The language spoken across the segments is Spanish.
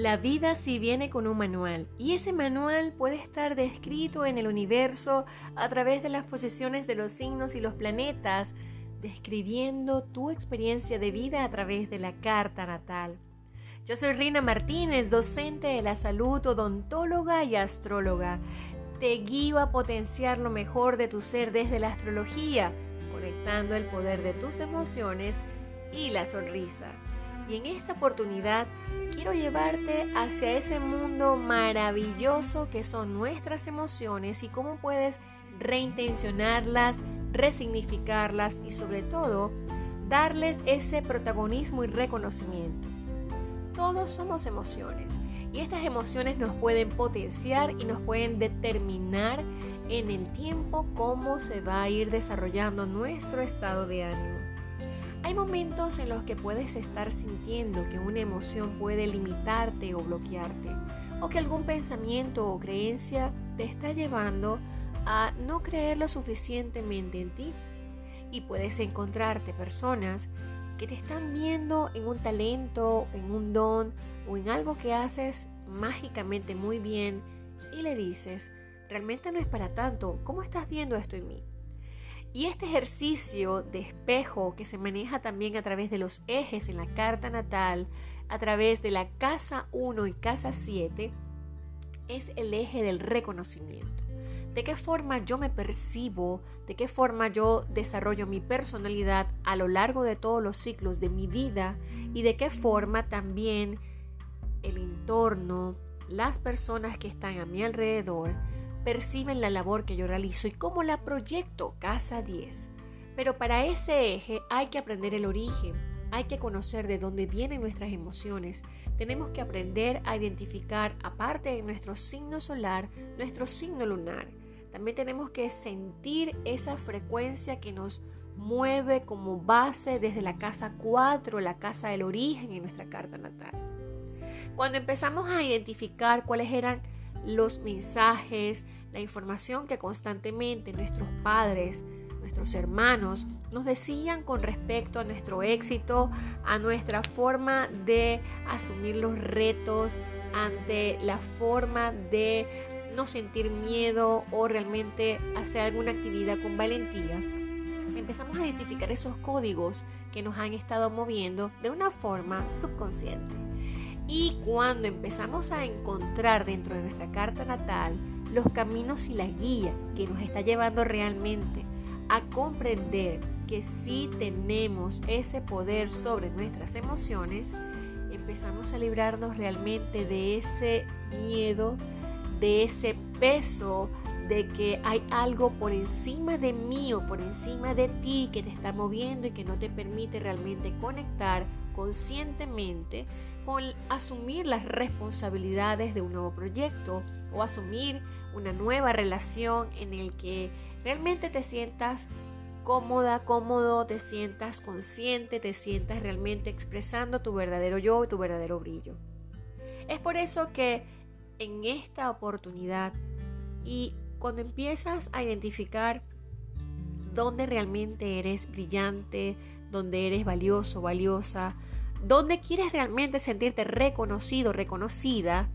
La vida sí viene con un manual y ese manual puede estar descrito en el universo a través de las posiciones de los signos y los planetas, describiendo tu experiencia de vida a través de la carta natal. Yo soy Rina Martínez, docente de la salud, odontóloga y astróloga. Te guío a potenciar lo mejor de tu ser desde la astrología, conectando el poder de tus emociones y la sonrisa. Y en esta oportunidad quiero llevarte hacia ese mundo maravilloso que son nuestras emociones y cómo puedes reintencionarlas, resignificarlas y sobre todo darles ese protagonismo y reconocimiento. Todos somos emociones y estas emociones nos pueden potenciar y nos pueden determinar en el tiempo cómo se va a ir desarrollando nuestro estado de ánimo. Hay momentos en los que puedes estar sintiendo que una emoción puede limitarte o bloquearte, o que algún pensamiento o creencia te está llevando a no creer lo suficientemente en ti. Y puedes encontrarte personas que te están viendo en un talento, en un don o en algo que haces mágicamente muy bien y le dices, realmente no es para tanto, ¿cómo estás viendo esto en mí? Y este ejercicio de espejo que se maneja también a través de los ejes en la carta natal, a través de la casa 1 y casa 7, es el eje del reconocimiento. De qué forma yo me percibo, de qué forma yo desarrollo mi personalidad a lo largo de todos los ciclos de mi vida y de qué forma también el entorno, las personas que están a mi alrededor, perciben la labor que yo realizo y cómo la proyecto casa 10. Pero para ese eje hay que aprender el origen, hay que conocer de dónde vienen nuestras emociones, tenemos que aprender a identificar, aparte de nuestro signo solar, nuestro signo lunar. También tenemos que sentir esa frecuencia que nos mueve como base desde la casa 4, la casa del origen en nuestra carta natal. Cuando empezamos a identificar cuáles eran los mensajes, la información que constantemente nuestros padres, nuestros hermanos nos decían con respecto a nuestro éxito, a nuestra forma de asumir los retos, ante la forma de no sentir miedo o realmente hacer alguna actividad con valentía. Empezamos a identificar esos códigos que nos han estado moviendo de una forma subconsciente. Y cuando empezamos a encontrar dentro de nuestra carta natal los caminos y la guía que nos está llevando realmente a comprender que si tenemos ese poder sobre nuestras emociones, empezamos a librarnos realmente de ese miedo, de ese peso de que hay algo por encima de mí o por encima de ti que te está moviendo y que no te permite realmente conectar conscientemente con asumir las responsabilidades de un nuevo proyecto o asumir una nueva relación en el que realmente te sientas cómoda, cómodo, te sientas consciente, te sientas realmente expresando tu verdadero yo, tu verdadero brillo. Es por eso que en esta oportunidad y cuando empiezas a identificar dónde realmente eres brillante, dónde eres valioso, valiosa, dónde quieres realmente sentirte reconocido, reconocida,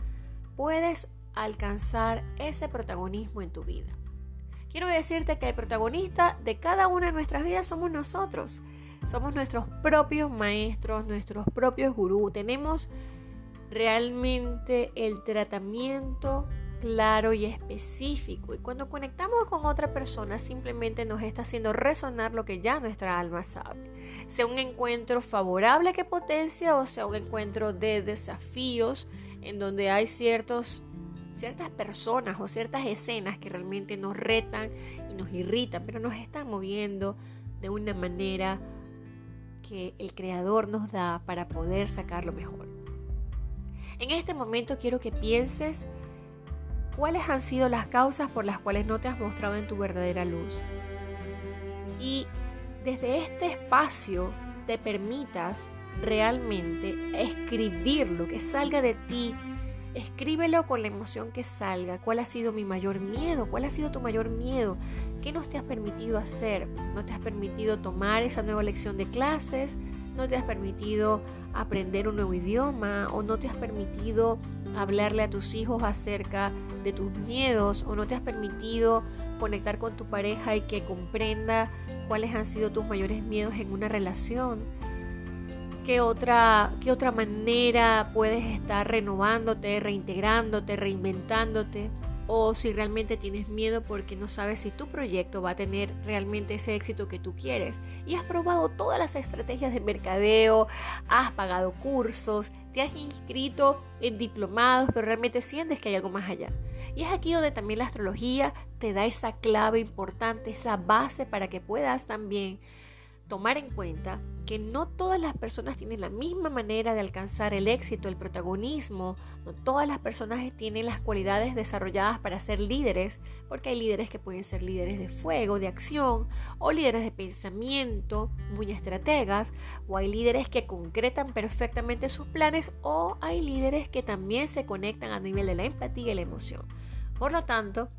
puedes alcanzar ese protagonismo en tu vida. Quiero decirte que el protagonista de cada una de nuestras vidas somos nosotros. Somos nuestros propios maestros, nuestros propios gurús. Tenemos realmente el tratamiento claro y específico. Y cuando conectamos con otra persona, simplemente nos está haciendo resonar lo que ya nuestra alma sabe. Sea un encuentro favorable que potencia o sea un encuentro de desafíos en donde hay ciertos ciertas personas o ciertas escenas que realmente nos retan y nos irritan, pero nos están moviendo de una manera que el creador nos da para poder sacar lo mejor. En este momento quiero que pienses cuáles han sido las causas por las cuales no te has mostrado en tu verdadera luz. Y desde este espacio te permitas realmente escribir lo que salga de ti Escríbelo con la emoción que salga. ¿Cuál ha sido mi mayor miedo? ¿Cuál ha sido tu mayor miedo? ¿Qué no te has permitido hacer? ¿No te has permitido tomar esa nueva lección de clases? No te has permitido aprender un nuevo idioma o no te has permitido hablarle a tus hijos acerca de tus miedos o no te has permitido conectar con tu pareja y que comprenda cuáles han sido tus mayores miedos en una relación. ¿Qué otra, qué otra manera puedes estar renovándote, reintegrándote, reinventándote? O si realmente tienes miedo porque no sabes si tu proyecto va a tener realmente ese éxito que tú quieres. Y has probado todas las estrategias de mercadeo, has pagado cursos, te has inscrito en diplomados, pero realmente sientes que hay algo más allá. Y es aquí donde también la astrología te da esa clave importante, esa base para que puedas también tomar en cuenta que no todas las personas tienen la misma manera de alcanzar el éxito, el protagonismo, no todas las personas tienen las cualidades desarrolladas para ser líderes, porque hay líderes que pueden ser líderes de fuego, de acción, o líderes de pensamiento, muy estrategas, o hay líderes que concretan perfectamente sus planes, o hay líderes que también se conectan a nivel de la empatía y la emoción. Por lo tanto,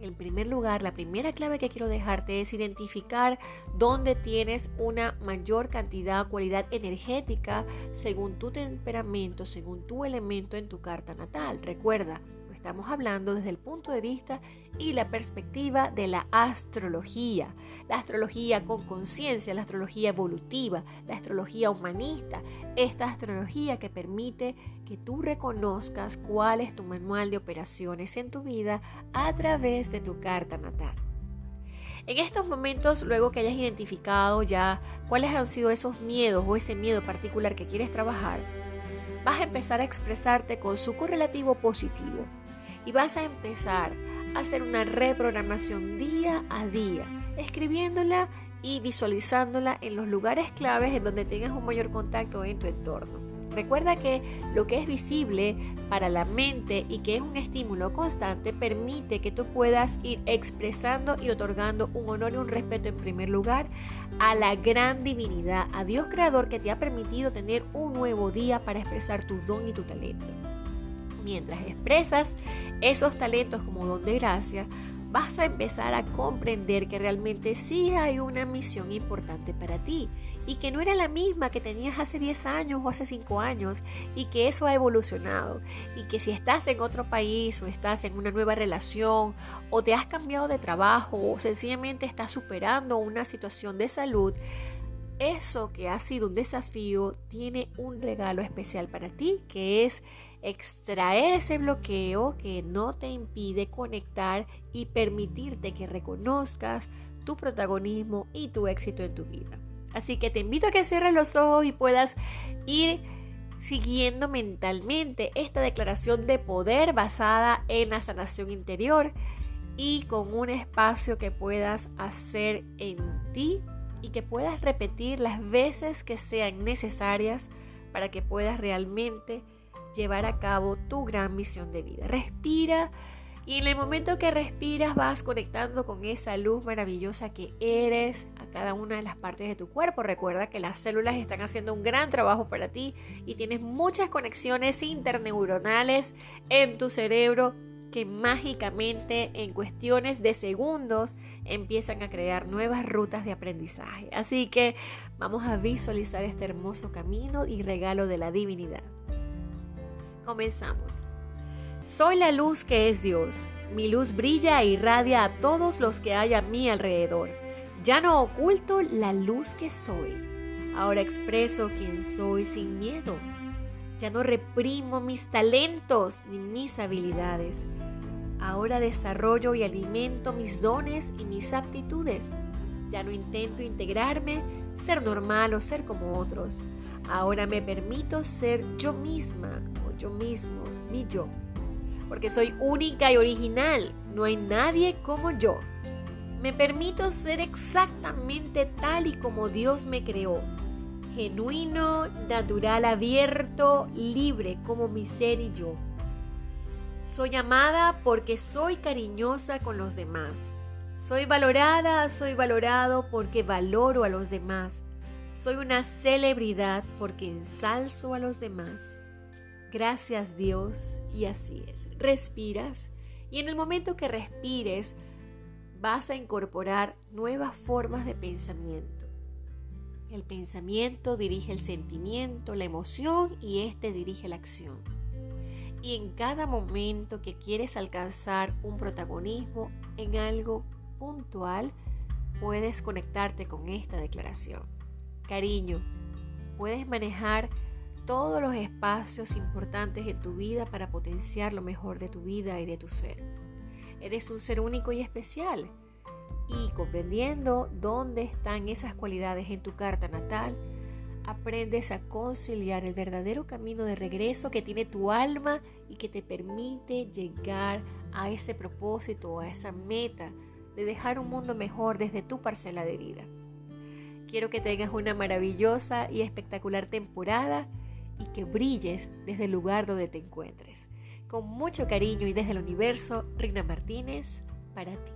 en primer lugar, la primera clave que quiero dejarte es identificar dónde tienes una mayor cantidad, cualidad energética según tu temperamento, según tu elemento en tu carta natal. Recuerda, Estamos hablando desde el punto de vista y la perspectiva de la astrología. La astrología con conciencia, la astrología evolutiva, la astrología humanista. Esta astrología que permite que tú reconozcas cuál es tu manual de operaciones en tu vida a través de tu carta natal. En estos momentos, luego que hayas identificado ya cuáles han sido esos miedos o ese miedo particular que quieres trabajar, vas a empezar a expresarte con su correlativo positivo y vas a empezar a hacer una reprogramación día a día, escribiéndola y visualizándola en los lugares claves en donde tengas un mayor contacto en tu entorno. Recuerda que lo que es visible para la mente y que es un estímulo constante permite que tú puedas ir expresando y otorgando un honor y un respeto en primer lugar a la gran divinidad, a Dios creador que te ha permitido tener un nuevo día para expresar tu don y tu talento. Mientras expresas esos talentos como don de gracia, vas a empezar a comprender que realmente sí hay una misión importante para ti y que no era la misma que tenías hace 10 años o hace 5 años y que eso ha evolucionado. Y que si estás en otro país o estás en una nueva relación o te has cambiado de trabajo o sencillamente estás superando una situación de salud, eso que ha sido un desafío tiene un regalo especial para ti que es extraer ese bloqueo que no te impide conectar y permitirte que reconozcas tu protagonismo y tu éxito en tu vida. Así que te invito a que cierres los ojos y puedas ir siguiendo mentalmente esta declaración de poder basada en la sanación interior y con un espacio que puedas hacer en ti y que puedas repetir las veces que sean necesarias para que puedas realmente llevar a cabo tu gran misión de vida. Respira y en el momento que respiras vas conectando con esa luz maravillosa que eres a cada una de las partes de tu cuerpo. Recuerda que las células están haciendo un gran trabajo para ti y tienes muchas conexiones interneuronales en tu cerebro que mágicamente en cuestiones de segundos empiezan a crear nuevas rutas de aprendizaje. Así que vamos a visualizar este hermoso camino y regalo de la divinidad. Comenzamos. Soy la luz que es Dios. Mi luz brilla e irradia a todos los que hay a mi alrededor. Ya no oculto la luz que soy. Ahora expreso quién soy sin miedo. Ya no reprimo mis talentos ni mis habilidades. Ahora desarrollo y alimento mis dones y mis aptitudes. Ya no intento integrarme, ser normal o ser como otros. Ahora me permito ser yo misma yo mismo, mi yo. Porque soy única y original, no hay nadie como yo. Me permito ser exactamente tal y como Dios me creó. Genuino, natural, abierto, libre como mi ser y yo. Soy amada porque soy cariñosa con los demás. Soy valorada, soy valorado porque valoro a los demás. Soy una celebridad porque ensalzo a los demás. Gracias Dios. Y así es. Respiras y en el momento que respires vas a incorporar nuevas formas de pensamiento. El pensamiento dirige el sentimiento, la emoción y este dirige la acción. Y en cada momento que quieres alcanzar un protagonismo en algo puntual, puedes conectarte con esta declaración. Cariño, puedes manejar todos los espacios importantes en tu vida para potenciar lo mejor de tu vida y de tu ser. Eres un ser único y especial. Y comprendiendo dónde están esas cualidades en tu carta natal, aprendes a conciliar el verdadero camino de regreso que tiene tu alma y que te permite llegar a ese propósito, a esa meta de dejar un mundo mejor desde tu parcela de vida. Quiero que tengas una maravillosa y espectacular temporada y que brilles desde el lugar donde te encuentres. Con mucho cariño y desde el universo, Rina Martínez, para ti.